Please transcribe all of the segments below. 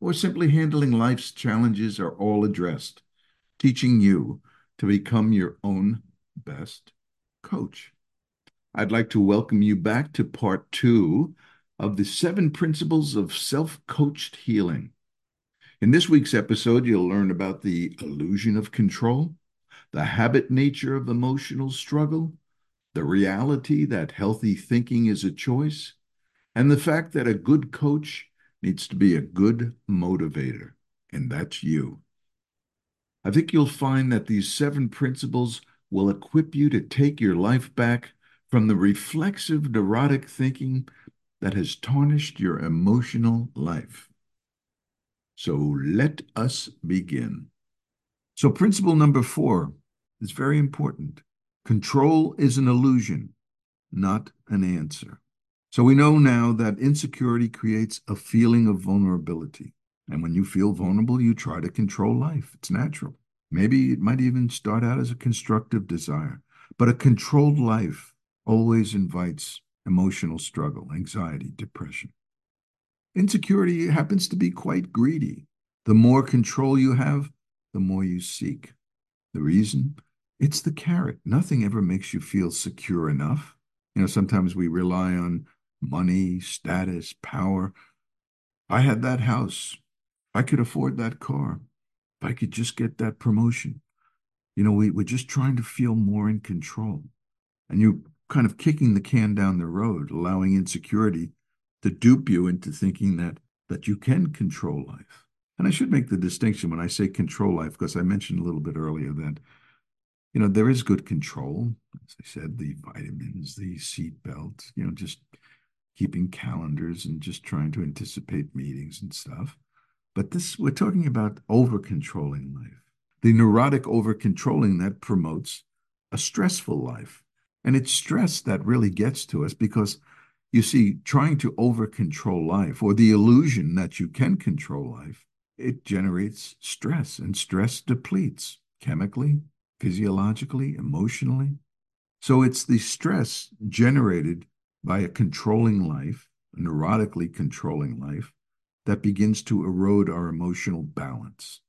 or simply handling life's challenges are all addressed, teaching you to become your own best coach. I'd like to welcome you back to part two of the seven principles of self coached healing. In this week's episode, you'll learn about the illusion of control, the habit nature of emotional struggle, the reality that healthy thinking is a choice, and the fact that a good coach needs to be a good motivator, and that's you. I think you'll find that these seven principles will equip you to take your life back from the reflexive, neurotic thinking that has tarnished your emotional life. So let us begin. So, principle number four is very important. Control is an illusion, not an answer. So we know now that insecurity creates a feeling of vulnerability. And when you feel vulnerable, you try to control life. It's natural. Maybe it might even start out as a constructive desire. But a controlled life always invites emotional struggle, anxiety, depression. Insecurity happens to be quite greedy. The more control you have, the more you seek. The reason? It's the carrot. Nothing ever makes you feel secure enough. You know, sometimes we rely on money, status, power. I had that house. I could afford that car. I could just get that promotion. You know, we, we're just trying to feel more in control. And you're kind of kicking the can down the road, allowing insecurity to dupe you into thinking that that you can control life. And I should make the distinction when I say control life, because I mentioned a little bit earlier that, you know, there is good control. As I said, the vitamins, the seat belt, you know, just keeping calendars and just trying to anticipate meetings and stuff. But this, we're talking about over controlling life, the neurotic over controlling that promotes a stressful life. And it's stress that really gets to us because you see, trying to over control life or the illusion that you can control life, it generates stress, and stress depletes chemically, physiologically, emotionally. So it's the stress generated by a controlling life, a neurotically controlling life, that begins to erode our emotional balance.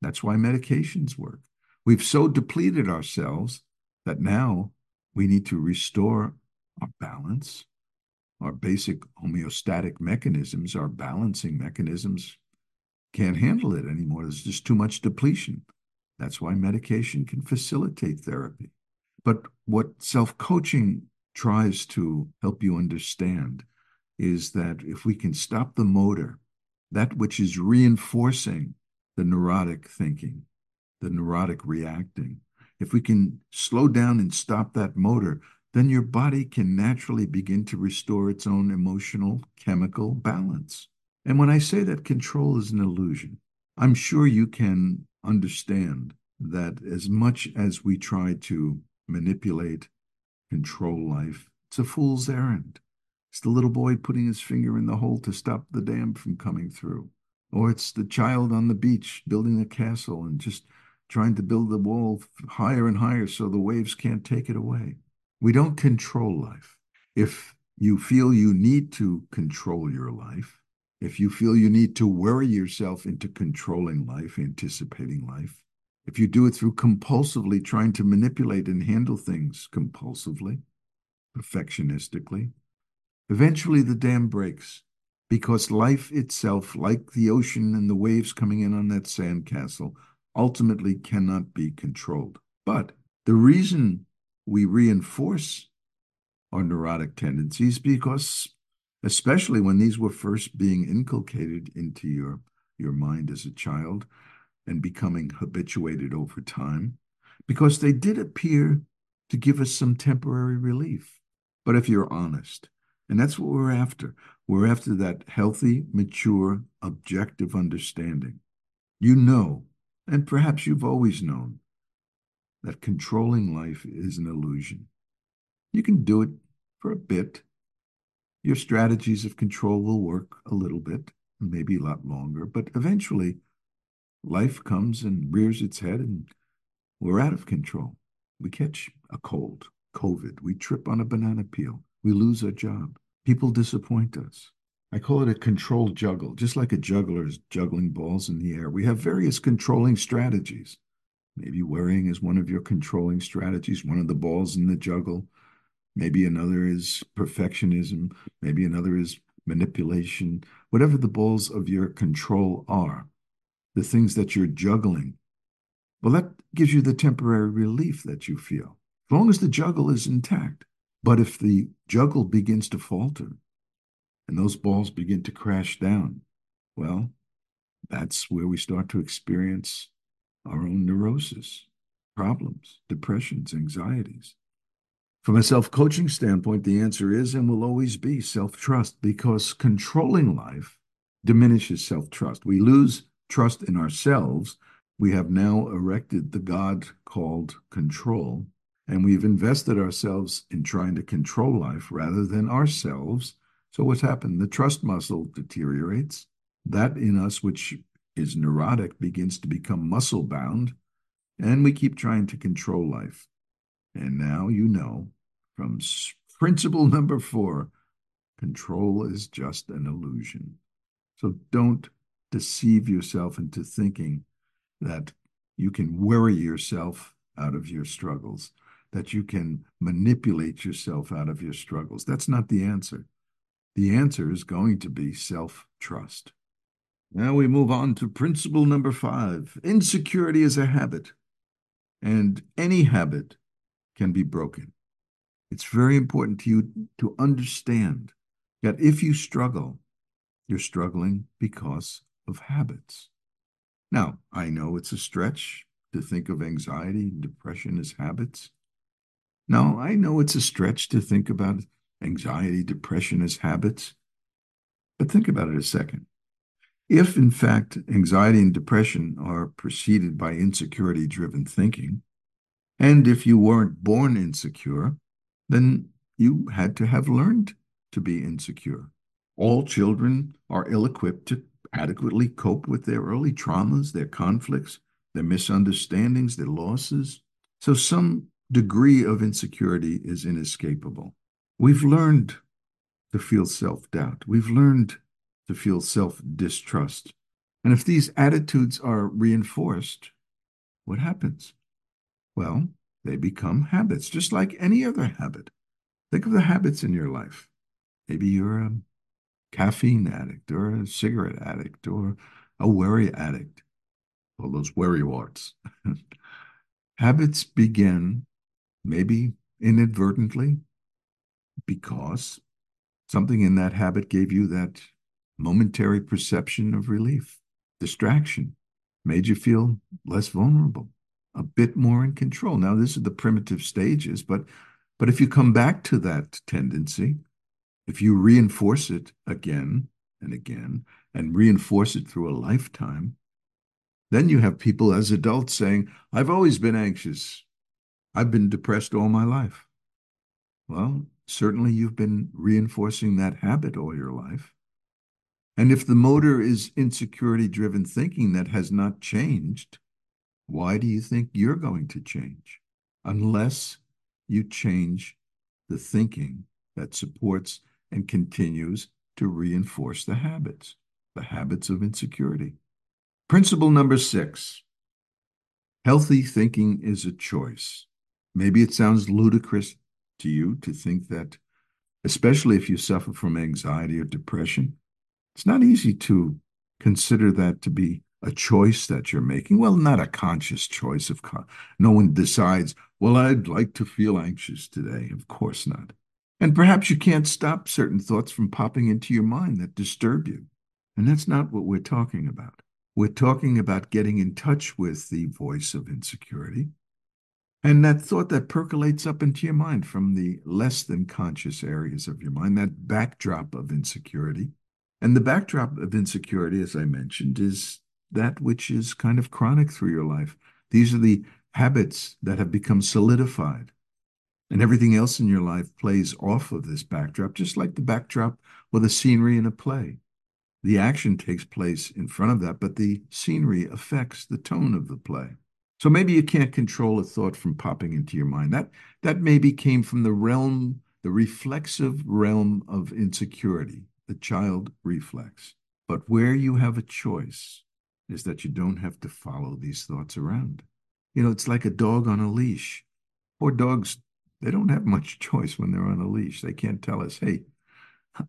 That's why medications work. We've so depleted ourselves that now we need to restore our balance, our basic homeostatic mechanisms, our balancing mechanisms can't handle it anymore. There's just too much depletion. That's why medication can facilitate therapy. But what self coaching tries to help you understand is that if we can stop the motor, that which is reinforcing the neurotic thinking, the neurotic reacting, if we can slow down and stop that motor, then your body can naturally begin to restore its own emotional chemical balance. And when I say that control is an illusion, I'm sure you can understand that as much as we try to manipulate control life. It's a fool's errand. It's the little boy putting his finger in the hole to stop the dam from coming through. Or it's the child on the beach building a castle and just trying to build the wall higher and higher so the waves can't take it away. We don't control life. If you feel you need to control your life, if you feel you need to worry yourself into controlling life, anticipating life, if you do it through compulsively trying to manipulate and handle things compulsively, perfectionistically, eventually the dam breaks because life itself, like the ocean and the waves coming in on that sandcastle, ultimately cannot be controlled. But the reason we reinforce our neurotic tendencies because especially when these were first being inculcated into your your mind as a child and becoming habituated over time because they did appear to give us some temporary relief. But if you're honest, and that's what we're after, we're after that healthy, mature, objective understanding. You know And perhaps you've always known that controlling life is an illusion. You can do it for a bit. Your strategies of control will work a little bit, maybe a lot longer, but eventually life comes and rears its head and we're out of control. We catch a cold, COVID. We trip on a banana peel. We lose our job. People disappoint us. I call it a controlled juggle, just like a juggler is juggling balls in the air. We have various controlling strategies. Maybe worrying is one of your controlling strategies, one of the balls in the juggle. Maybe another is perfectionism. Maybe another is manipulation. Whatever the balls of your control are, the things that you're juggling, well, that gives you the temporary relief that you feel, as long as the juggle is intact. But if the juggle begins to falter and those balls begin to crash down, well, that's where we start to experience our own neurosis, problems, depressions, anxieties. From a self coaching standpoint, the answer is and will always be self trust because controlling life diminishes self trust. We lose trust in ourselves. We have now erected the God called control, and we've invested ourselves in trying to control life rather than ourselves. So, what's happened? The trust muscle deteriorates. That in us, which is neurotic begins to become muscle bound, and we keep trying to control life. And now you know from principle number four control is just an illusion. So don't deceive yourself into thinking that you can worry yourself out of your struggles, that you can manipulate yourself out of your struggles. That's not the answer. The answer is going to be self trust. Now we move on to principle number five insecurity is a habit, and any habit can be broken. It's very important to you to understand that if you struggle, you're struggling because of habits. Now, I know it's a stretch to think of anxiety and depression as habits. Now, I know it's a stretch to think about anxiety, depression as habits. But think about it a second. If, in fact, anxiety and depression are preceded by insecurity driven thinking, and if you weren't born insecure, then you had to have learned to be insecure. All children are ill equipped to adequately cope with their early traumas, their conflicts, their misunderstandings, their losses. So, some degree of insecurity is inescapable. We've learned to feel self doubt. We've learned to feel self distrust. And if these attitudes are reinforced, what happens? Well, they become habits, just like any other habit. Think of the habits in your life. Maybe you're a caffeine addict or a cigarette addict or a worry addict. All those worry warts. habits begin maybe inadvertently because something in that habit gave you that momentary perception of relief, distraction, made you feel less vulnerable, a bit more in control. Now, this is the primitive stages, but but if you come back to that tendency, if you reinforce it again and again and reinforce it through a lifetime, then you have people as adults saying, I've always been anxious. I've been depressed all my life. Well, certainly you've been reinforcing that habit all your life. And if the motor is insecurity driven thinking that has not changed, why do you think you're going to change? Unless you change the thinking that supports and continues to reinforce the habits, the habits of insecurity. Principle number six healthy thinking is a choice. Maybe it sounds ludicrous to you to think that, especially if you suffer from anxiety or depression, it's not easy to consider that to be a choice that you're making. Well, not a conscious choice. Of con- no one decides, well, I'd like to feel anxious today. Of course not. And perhaps you can't stop certain thoughts from popping into your mind that disturb you. And that's not what we're talking about. We're talking about getting in touch with the voice of insecurity and that thought that percolates up into your mind from the less than conscious areas of your mind, that backdrop of insecurity. And the backdrop of insecurity, as I mentioned, is that which is kind of chronic through your life. These are the habits that have become solidified. And everything else in your life plays off of this backdrop, just like the backdrop or the scenery in a play. The action takes place in front of that, but the scenery affects the tone of the play. So maybe you can't control a thought from popping into your mind. That that maybe came from the realm, the reflexive realm of insecurity, the child reflex. But where you have a choice is that you don't have to follow these thoughts around. You know, it's like a dog on a leash. Poor dogs, they don't have much choice when they're on a leash. They can't tell us, hey,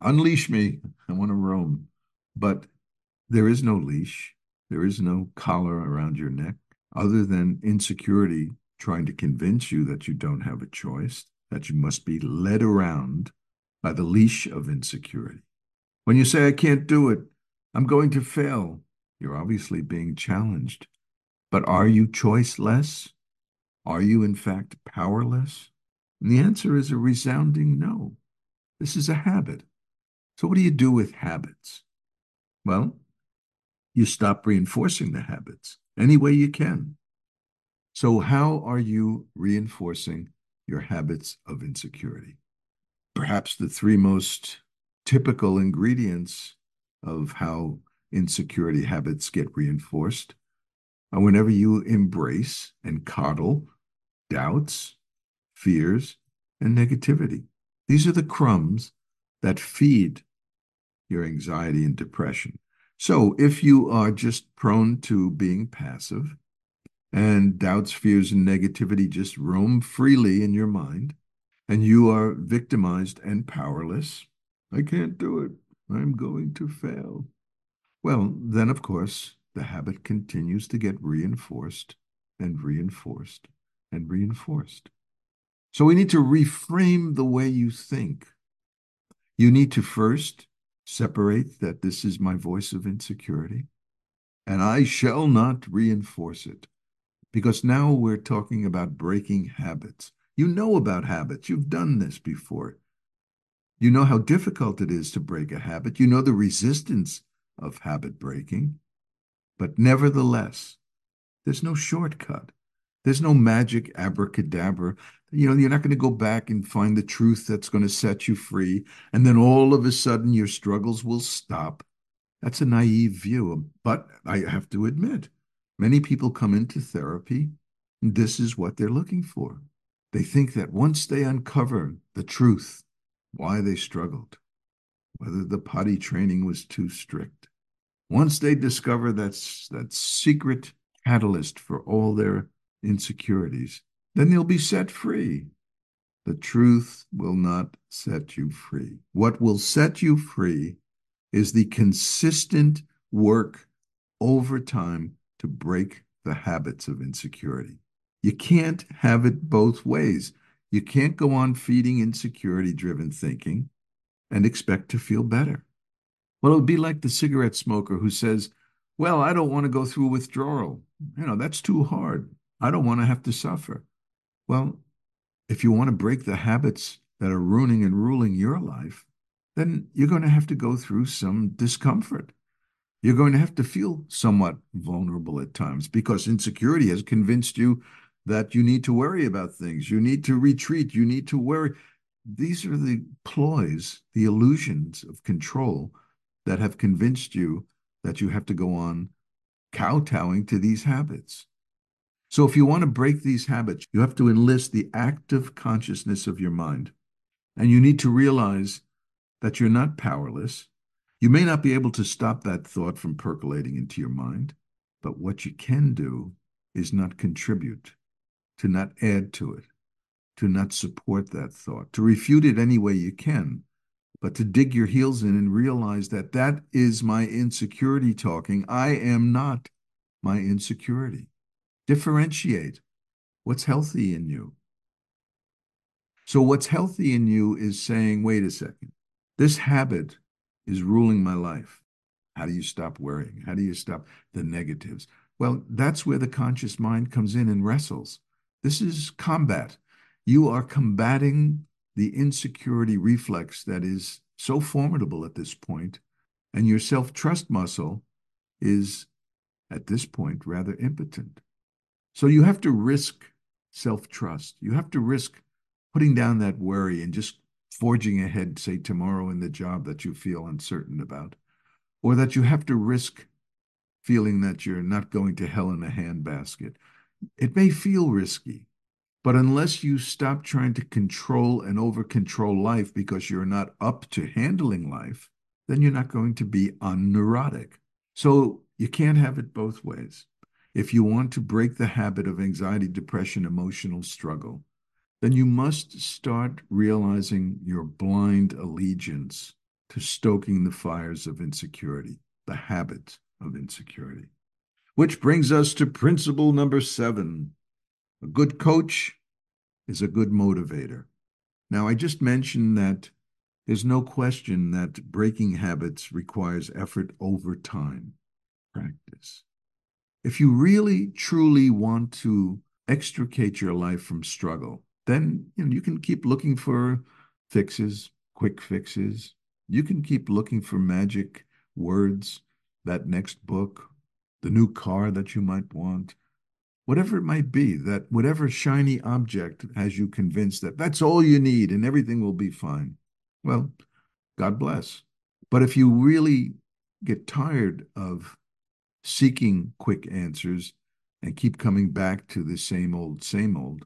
unleash me. I want to roam. But there is no leash. There is no collar around your neck other than insecurity trying to convince you that you don't have a choice, that you must be led around by the leash of insecurity. When you say, I can't do it, I'm going to fail, you're obviously being challenged. But are you choiceless? Are you, in fact, powerless? And the answer is a resounding no. This is a habit. So, what do you do with habits? Well, you stop reinforcing the habits any way you can. So, how are you reinforcing your habits of insecurity? Perhaps the three most typical ingredients of how insecurity habits get reinforced are whenever you embrace and coddle doubts, fears, and negativity. These are the crumbs that feed your anxiety and depression. So if you are just prone to being passive and doubts, fears, and negativity just roam freely in your mind, and you are victimized and powerless, I can't do it. I'm going to fail. Well, then, of course, the habit continues to get reinforced and reinforced and reinforced. So we need to reframe the way you think. You need to first separate that this is my voice of insecurity, and I shall not reinforce it. Because now we're talking about breaking habits. You know about habits, you've done this before. You know how difficult it is to break a habit, you know the resistance of habit breaking. But nevertheless, there's no shortcut. There's no magic abracadabra. You know, you're not going to go back and find the truth that's going to set you free. And then all of a sudden your struggles will stop. That's a naive view. But I have to admit, many people come into therapy and this is what they're looking for. They think that once they uncover the truth, why they struggled, whether the potty training was too strict, once they discover that's that secret catalyst for all their insecurities, then you'll be set free. The truth will not set you free. What will set you free is the consistent work over time to break the habits of insecurity. You can't have it both ways. You can't go on feeding insecurity driven thinking and expect to feel better. Well, it would be like the cigarette smoker who says, Well, I don't want to go through withdrawal. You know, that's too hard. I don't want to have to suffer. Well, if you want to break the habits that are ruining and ruling your life, then you're going to have to go through some discomfort. You're going to have to feel somewhat vulnerable at times because insecurity has convinced you that you need to worry about things. You need to retreat. You need to worry. These are the ploys, the illusions of control that have convinced you that you have to go on kowtowing to these habits. So if you want to break these habits, you have to enlist the active consciousness of your mind. And you need to realize that you're not powerless. You may not be able to stop that thought from percolating into your mind, but what you can do is not contribute, to not add to it, to not support that thought, to refute it any way you can, but to dig your heels in and realize that that is my insecurity talking. I am not my insecurity. Differentiate what's healthy in you. So, what's healthy in you is saying, wait a second, this habit is ruling my life. How do you stop worrying? How do you stop the negatives? Well, that's where the conscious mind comes in and wrestles. This is combat. You are combating the insecurity reflex that is so formidable at this point, and your self trust muscle is at this point, rather impotent. So you have to risk self trust. You have to risk putting down that worry and just forging ahead, say, tomorrow in the job that you feel uncertain about, or that you have to risk feeling that you're not going to hell in a handbasket. It may feel risky, but unless you stop trying to control and over control life because you're not up to handling life, then you're not going to be unneurotic. So you can't have it both ways. If you want to break the habit of anxiety, depression, emotional struggle, then you must start realizing your blind allegiance to stoking the fires of insecurity, the habit of insecurity. Which brings us to principle number seven a good coach is a good motivator. Now, I just mentioned that there's no question that breaking habits requires effort over time, practice. If you really, truly want to extricate your life from struggle, then you, know, you can keep looking for fixes, quick fixes. You can keep looking for magic words, that next book, the new car that you might want, whatever it might be, that whatever shiny object has you convinced that that's all you need and everything will be fine. Well, God bless. But if you really get tired of seeking quick answers and keep coming back to the same old, same old,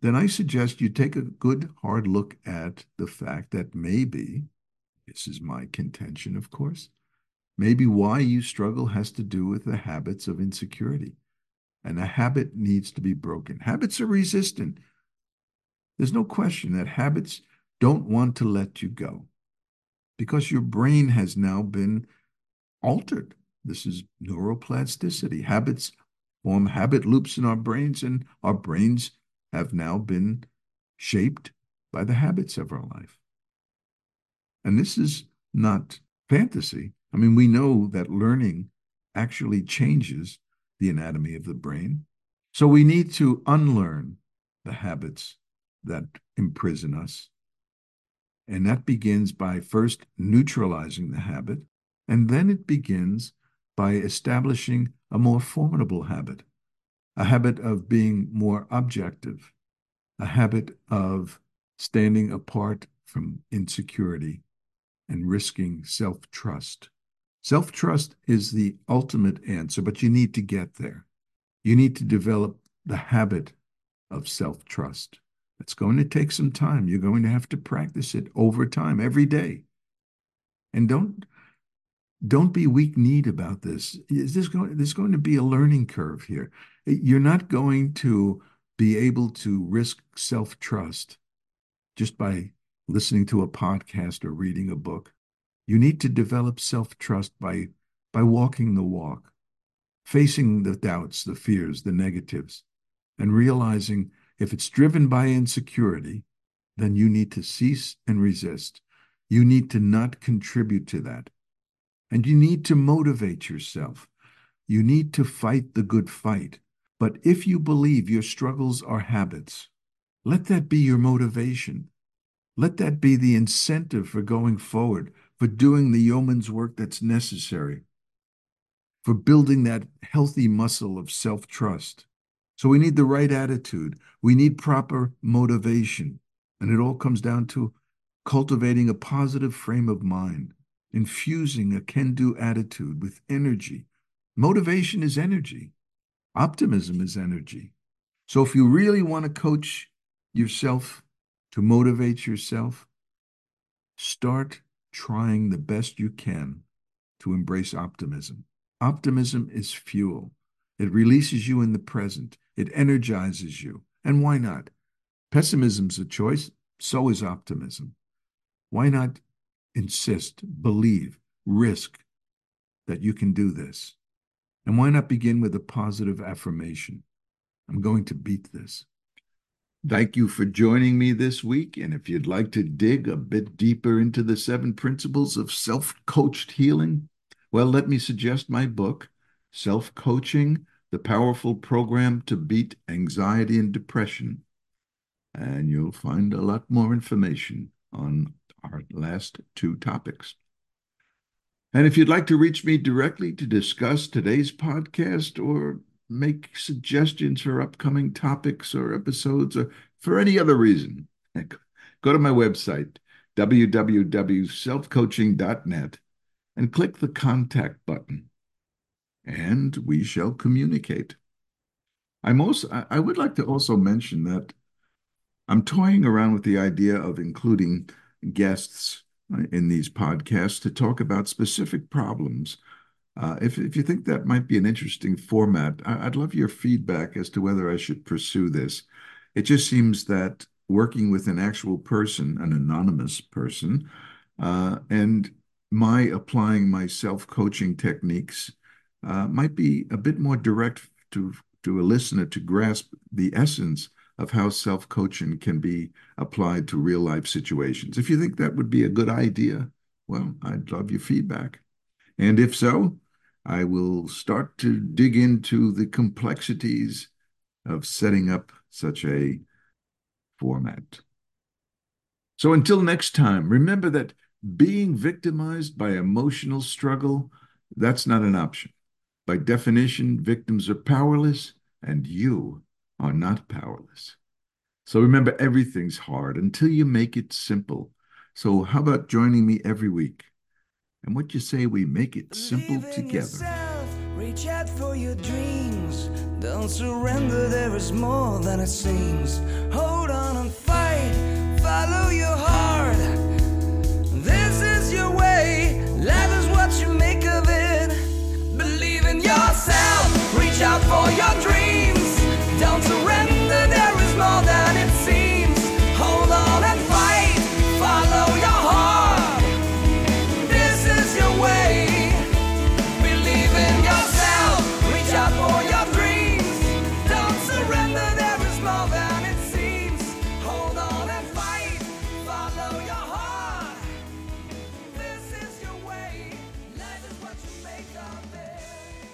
then I suggest you take a good hard look at the fact that maybe, this is my contention, of course, maybe why you struggle has to do with the habits of insecurity. And a habit needs to be broken. Habits are resistant. There's no question that habits don't want to let you go because your brain has now been altered. This is neuroplasticity. Habits form habit loops in our brains, and our brains have now been shaped by the habits of our life. And this is not fantasy. I mean, we know that learning actually changes the anatomy of the brain. So we need to unlearn the habits that imprison us. And that begins by first neutralizing the habit, and then it begins by establishing a more formidable habit a habit of being more objective, a habit of standing apart from insecurity and risking self trust. Self trust is the ultimate answer, but you need to get there. You need to develop the habit of self trust. It's going to take some time. You're going to have to practice it over time, every day. And don't don't be weak-kneed about this. There's going, there's going to be a learning curve here. You're not going to be able to risk self-trust just by listening to a podcast or reading a book. You need to develop self-trust by, by walking the walk, facing the doubts, the fears, the negatives, and realizing if it's driven by insecurity, then you need to cease and resist. You need to not contribute to that and you need to motivate yourself. You need to fight the good fight. But if you believe your struggles are habits, let that be your motivation. Let that be the incentive for going forward, for doing the yeoman's work that's necessary, for building that healthy muscle of self trust. So we need the right attitude. We need proper motivation. And it all comes down to cultivating a positive frame of mind infusing a can do attitude with energy. Motivation is energy, optimism is energy. So if you really want to coach yourself to motivate yourself, start trying the best you can to embrace optimism. Optimism is fuel. It releases you in the present. It energizes you. And why not? Pessimism's a choice. So is optimism. Why not insist, believe, risk that you can do this. And why not begin with a positive affirmation? I'm going to beat this. Thank you for joining me this week. And if you'd like to dig a bit deeper into the seven principles of self coached healing, well, let me suggest my book, Self Coaching The Powerful Program to Beat Anxiety and Depression. And you'll find a lot more information on our last two topics. And if you'd like to reach me directly to discuss today's podcast or make suggestions for upcoming topics or episodes or for any other reason, go to my website, www.selfcoaching.net, and click the contact button, and we shall communicate. I'm also, I would like to also mention that I'm toying around with the idea of including guests in these podcasts to talk about specific problems. Uh, if, if you think that might be an interesting format, I, would love your feedback as to whether I should pursue this. It just seems that working with an actual person, an anonymous person, uh, and my applying my self-coaching techniques uh, might be a bit more direct to to a listener to grasp the essence of how self coaching can be applied to real life situations. If you think that would be a good idea, well, I'd love your feedback. And if so, I will start to dig into the complexities of setting up such a format. So until next time, remember that being victimized by emotional struggle, that's not an option. By definition, victims are powerless, and you are not powerless. So remember, everything's hard until you make it simple. So, how about joining me every week? And what you say we make it simple together? Yourself, reach out for your dreams. Don't surrender, there is more than it seems. Hold